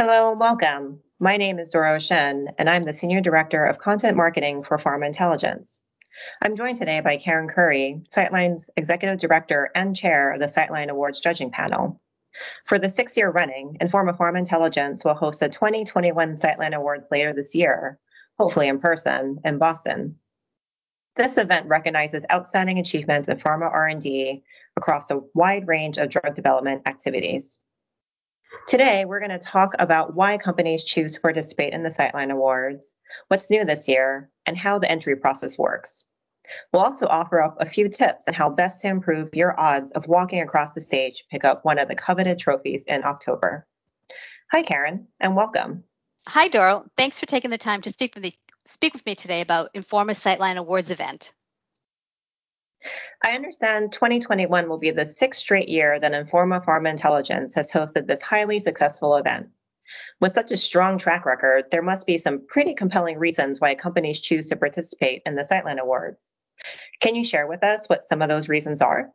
Hello and welcome. My name is Dora Shen, and I'm the Senior Director of Content Marketing for Pharma Intelligence. I'm joined today by Karen Curry, Citeline's Executive Director and Chair of the Citeline Awards Judging Panel. For the sixth year running, Informa Pharma Intelligence will host the 2021 Citeline Awards later this year, hopefully in person, in Boston. This event recognizes outstanding achievements in pharma R&D across a wide range of drug development activities. Today, we're going to talk about why companies choose to participate in the Citeline Awards, what's new this year, and how the entry process works. We'll also offer up a few tips on how best to improve your odds of walking across the stage to pick up one of the coveted trophies in October. Hi, Karen, and welcome. Hi, Doro. Thanks for taking the time to speak with me, speak with me today about Informa Citeline Awards event. I understand 2021 will be the sixth straight year that Informa Pharma Intelligence has hosted this highly successful event. With such a strong track record, there must be some pretty compelling reasons why companies choose to participate in the Citeline Awards. Can you share with us what some of those reasons are?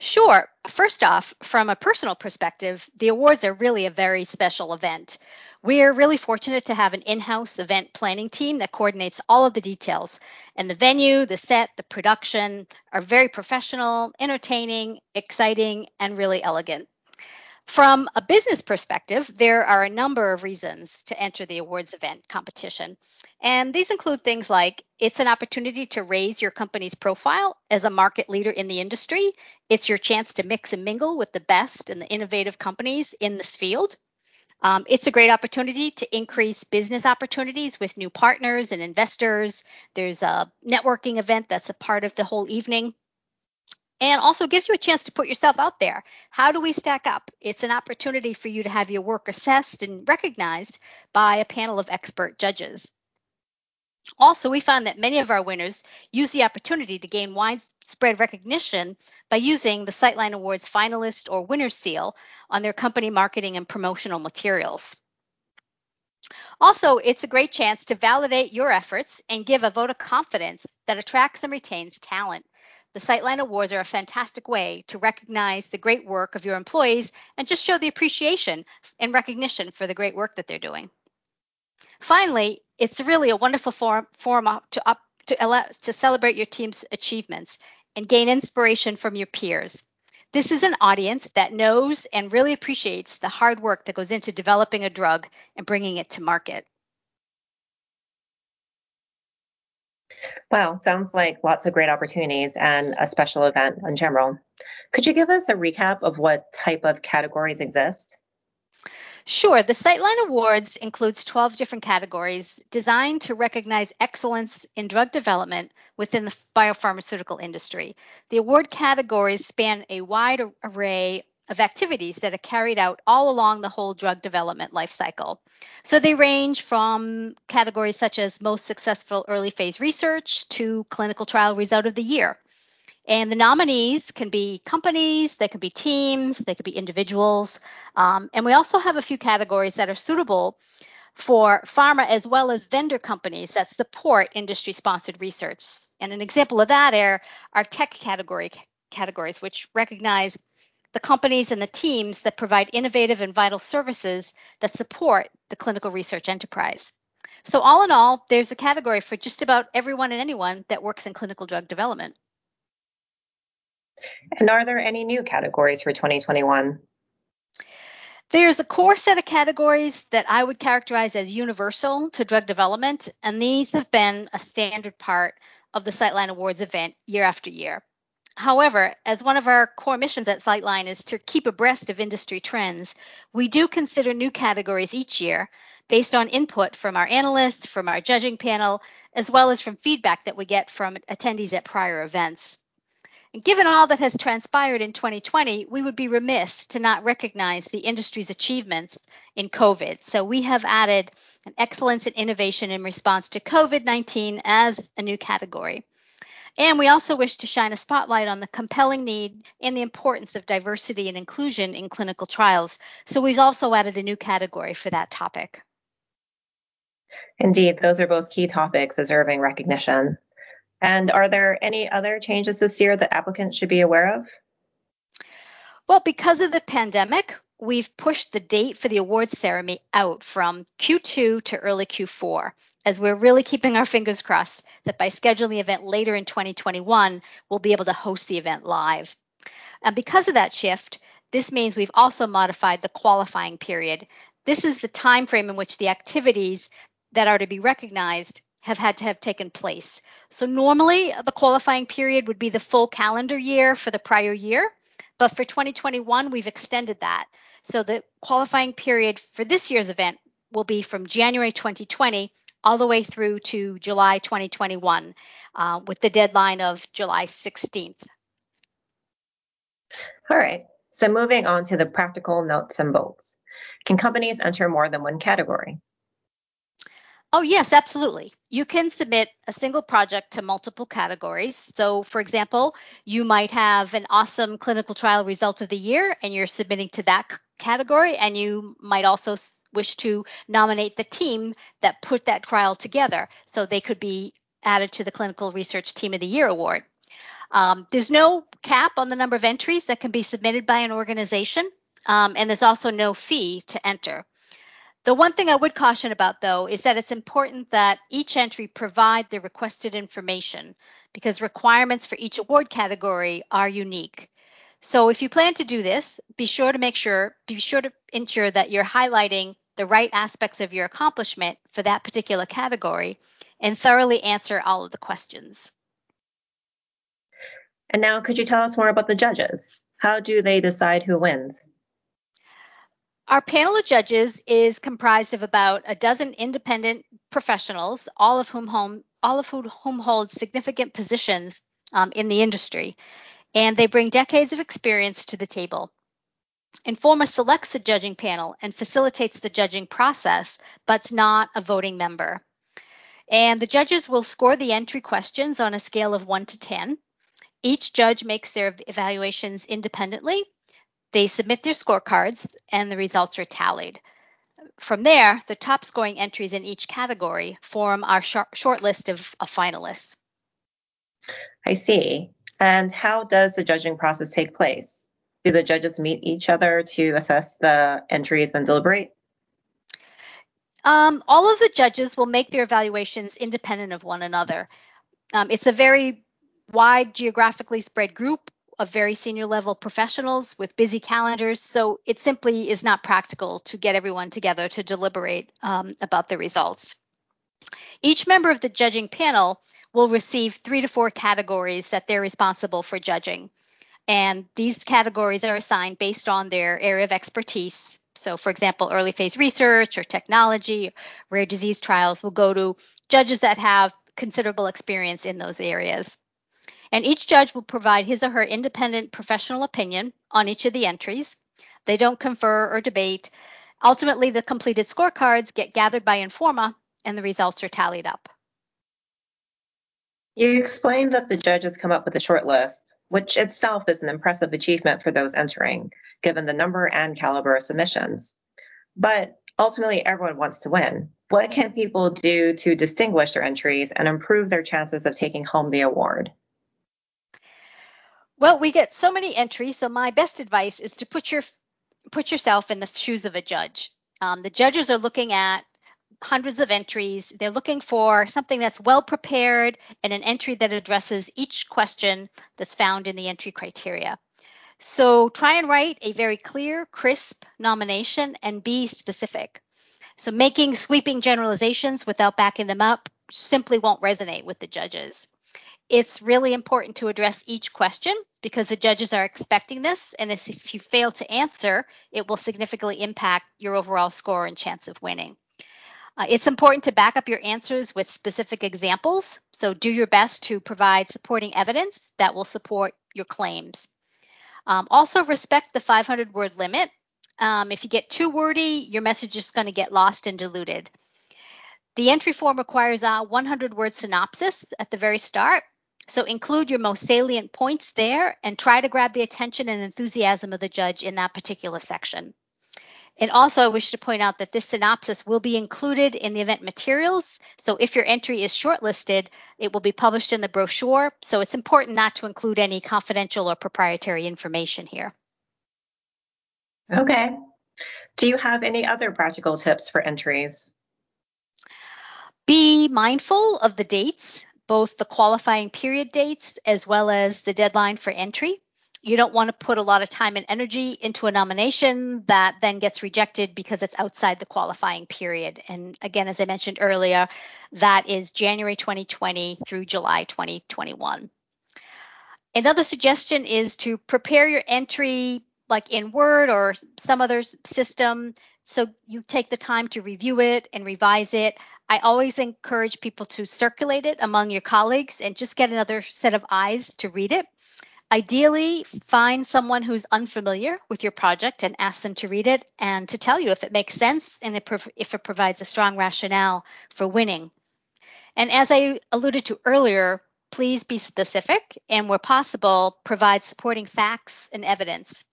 Sure. First off, from a personal perspective, the awards are really a very special event. We're really fortunate to have an in house event planning team that coordinates all of the details. And the venue, the set, the production are very professional, entertaining, exciting, and really elegant. From a business perspective, there are a number of reasons to enter the awards event competition. And these include things like it's an opportunity to raise your company's profile as a market leader in the industry. It's your chance to mix and mingle with the best and the innovative companies in this field. Um, it's a great opportunity to increase business opportunities with new partners and investors. There's a networking event that's a part of the whole evening. And also gives you a chance to put yourself out there. How do we stack up? It's an opportunity for you to have your work assessed and recognized by a panel of expert judges. Also, we found that many of our winners use the opportunity to gain widespread recognition by using the Citeline Awards finalist or winner seal on their company marketing and promotional materials. Also, it's a great chance to validate your efforts and give a vote of confidence that attracts and retains talent. The Citeline Awards are a fantastic way to recognize the great work of your employees and just show the appreciation and recognition for the great work that they're doing. Finally, it's really a wonderful forum, to, up, to, allow, to celebrate your team's achievements and gain inspiration from your peers. This is an audience that knows and really appreciates the hard work that goes into developing a drug and bringing it to market. Wow, sounds like lots of great opportunities and a special event in general. Could you give us a recap of what type of categories exist? Sure. The Citeline Awards includes 12 different categories designed to recognize excellence in drug development within the biopharmaceutical industry. The award categories span a wide array of activities that are carried out all along the whole drug development life cycle. So they range from categories such as most successful early phase research to clinical trial result of the year. And the nominees can be companies, they could be teams, they could be individuals. Um, and we also have a few categories that are suitable for pharma as well as vendor companies that support industry sponsored research. And an example of that are our tech category categories, which recognize the companies and the teams that provide innovative and vital services that support the clinical research enterprise. So, all in all, there's a category for just about everyone and anyone that works in clinical drug development. And are there any new categories for 2021? There's a core set of categories that I would characterize as universal to drug development, and these have been a standard part of the Citeline Awards event year after year. However, as one of our core missions at Citeline is to keep abreast of industry trends, we do consider new categories each year based on input from our analysts, from our judging panel, as well as from feedback that we get from attendees at prior events. And given all that has transpired in 2020, we would be remiss to not recognize the industry's achievements in COVID. So we have added an excellence in innovation in response to COVID 19 as a new category. And we also wish to shine a spotlight on the compelling need and the importance of diversity and inclusion in clinical trials. So we've also added a new category for that topic. Indeed, those are both key topics deserving recognition. And are there any other changes this year that applicants should be aware of? Well, because of the pandemic, we've pushed the date for the awards ceremony out from Q2 to early Q4, as we're really keeping our fingers crossed that by scheduling the event later in 2021, we'll be able to host the event live. And because of that shift, this means we've also modified the qualifying period. This is the time frame in which the activities that are to be recognized have had to have taken place. So normally the qualifying period would be the full calendar year for the prior year, but for 2021 we've extended that. So the qualifying period for this year's event will be from January 2020 all the way through to July 2021 uh, with the deadline of July 16th. All right. So moving on to the practical nuts and bolts. Can companies enter more than one category? Oh, yes, absolutely. You can submit a single project to multiple categories. So, for example, you might have an awesome clinical trial result of the year and you're submitting to that category, and you might also wish to nominate the team that put that trial together. So they could be added to the Clinical Research Team of the Year award. Um, there's no cap on the number of entries that can be submitted by an organization, um, and there's also no fee to enter. The one thing I would caution about, though, is that it's important that each entry provide the requested information because requirements for each award category are unique. So if you plan to do this, be sure to make sure, be sure to ensure that you're highlighting the right aspects of your accomplishment for that particular category and thoroughly answer all of the questions. And now, could you tell us more about the judges? How do they decide who wins? Our panel of judges is comprised of about a dozen independent professionals, all of whom home, all of whom hold significant positions um, in the industry, and they bring decades of experience to the table. Informa selects the judging panel and facilitates the judging process, but's not a voting member. And the judges will score the entry questions on a scale of 1 to 10. Each judge makes their evaluations independently they submit their scorecards and the results are tallied. From there, the top scoring entries in each category form our short list of, of finalists. I see. And how does the judging process take place? Do the judges meet each other to assess the entries and deliberate? Um, all of the judges will make their evaluations independent of one another. Um, it's a very wide geographically spread group of very senior level professionals with busy calendars. So it simply is not practical to get everyone together to deliberate um, about the results. Each member of the judging panel will receive three to four categories that they're responsible for judging. And these categories are assigned based on their area of expertise. So, for example, early phase research or technology, rare disease trials will go to judges that have considerable experience in those areas. And each judge will provide his or her independent professional opinion on each of the entries. They don't confer or debate. Ultimately, the completed scorecards get gathered by Informa and the results are tallied up. You explained that the judges come up with a short list, which itself is an impressive achievement for those entering, given the number and caliber of submissions. But ultimately, everyone wants to win. What can people do to distinguish their entries and improve their chances of taking home the award? Well, we get so many entries, so my best advice is to put your put yourself in the shoes of a judge. Um, the judges are looking at hundreds of entries. They're looking for something that's well prepared and an entry that addresses each question that's found in the entry criteria. So try and write a very clear, crisp nomination and be specific. So making sweeping generalizations without backing them up simply won't resonate with the judges. It's really important to address each question because the judges are expecting this. And if you fail to answer, it will significantly impact your overall score and chance of winning. Uh, it's important to back up your answers with specific examples. So do your best to provide supporting evidence that will support your claims. Um, also, respect the 500 word limit. Um, if you get too wordy, your message is going to get lost and diluted. The entry form requires a 100 word synopsis at the very start so include your most salient points there and try to grab the attention and enthusiasm of the judge in that particular section. And also, I wish to point out that this synopsis will be included in the event materials. So if your entry is shortlisted, it will be published in the brochure. So it's important not to include any confidential or proprietary information here. Okay. Do you have any other practical tips for entries? Be mindful of the dates, both the qualifying period dates as well as the deadline for entry. You don't want to put a lot of time and energy into a nomination that then gets rejected because it's outside the qualifying period. And again, as I mentioned earlier, that is January 2020 through July 2021. Another suggestion is to prepare your entry like in Word or some other system so you take the time to review it and revise it. I always encourage people to circulate it among your colleagues and just get another set of eyes to read it. Ideally, find someone who's unfamiliar with your project and ask them to read it and to tell you if it makes sense and if it provides a strong rationale for winning. And as I alluded to earlier, please be specific and, where possible, provide supporting facts and evidence.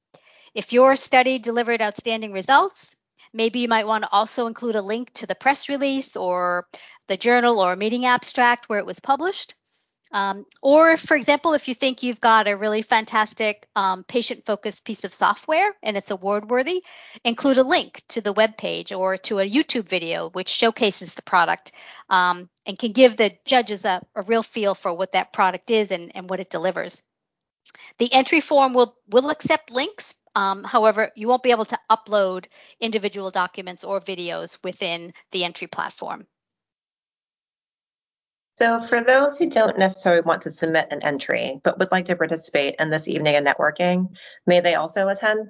If your study delivered outstanding results, maybe you might want to also include a link to the press release or the journal or meeting abstract where it was published. Um, or, for example, if you think you've got a really fantastic um, patient focused piece of software and it's award worthy, include a link to the web page or to a YouTube video which showcases the product um, and can give the judges a, a, real feel for what that product is and, and what it delivers. The entry form will, will accept links, um, however, you won't be able to upload individual documents or videos within the entry platform. So, for those who don't necessarily want to submit an entry but would like to participate in this evening of networking, may they also attend?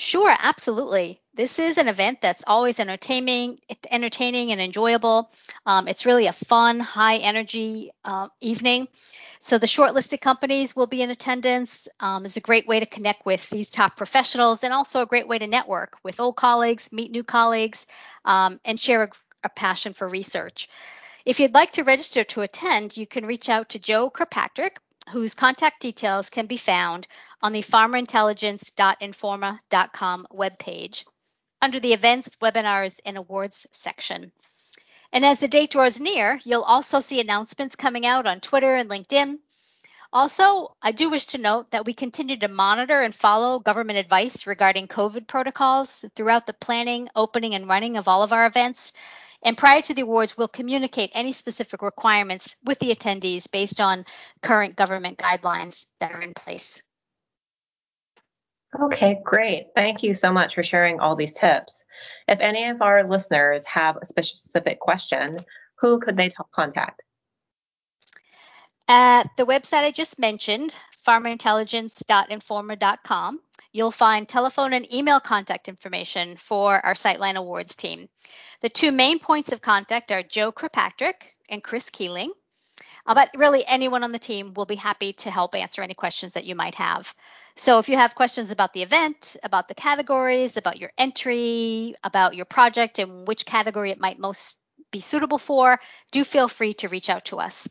Sure, absolutely. This is an event that's always entertaining, entertaining and enjoyable. Um, it's really a fun, high energy uh, evening. So the shortlisted companies will be in attendance. Um, is a great way to connect with these top professionals and also a great way to network with old colleagues, meet new colleagues, um, and share a, a passion for research. If you'd like to register to attend, you can reach out to Joe Kirkpatrick, whose contact details can be found on the pharmaintelligence.informa.com webpage under the Events, Webinars, and Awards section. And as the date draws near, you'll also see announcements coming out on Twitter and LinkedIn. Also, I do wish to note that we continue to monitor and follow government advice regarding COVID protocols throughout the planning, opening, and running of all of our events. And prior to the awards, we'll communicate any specific requirements with the attendees based on current government guidelines that are in place. Okay, great. Thank you so much for sharing all these tips. If any of our listeners have a specific question, who could they t- contact? At the website I just mentioned, pharmaintelligence.informa.com, you'll find telephone and email contact information for our Citeline Awards team. The two main points of contact are Joe Kirkpatrick and Chris Keeling. Uh, but really, anyone on the team will be happy to help answer any questions that you might have. So if you have questions about the event, about the categories, about your entry, about your project and which category it might most be suitable for, do feel free to reach out to us.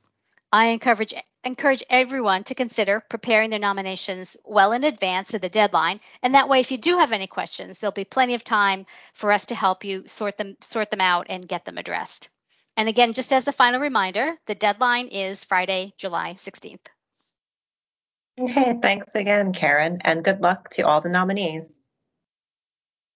I encourage encourage everyone to consider preparing their nominations well in advance of the deadline, and that way if you do have any questions, there'll be plenty of time for us to help you sort them sort them out and get them addressed. And again, just as a final reminder, the deadline is Friday, July 16th. Okay, thanks again, Karen, and good luck to all the nominees.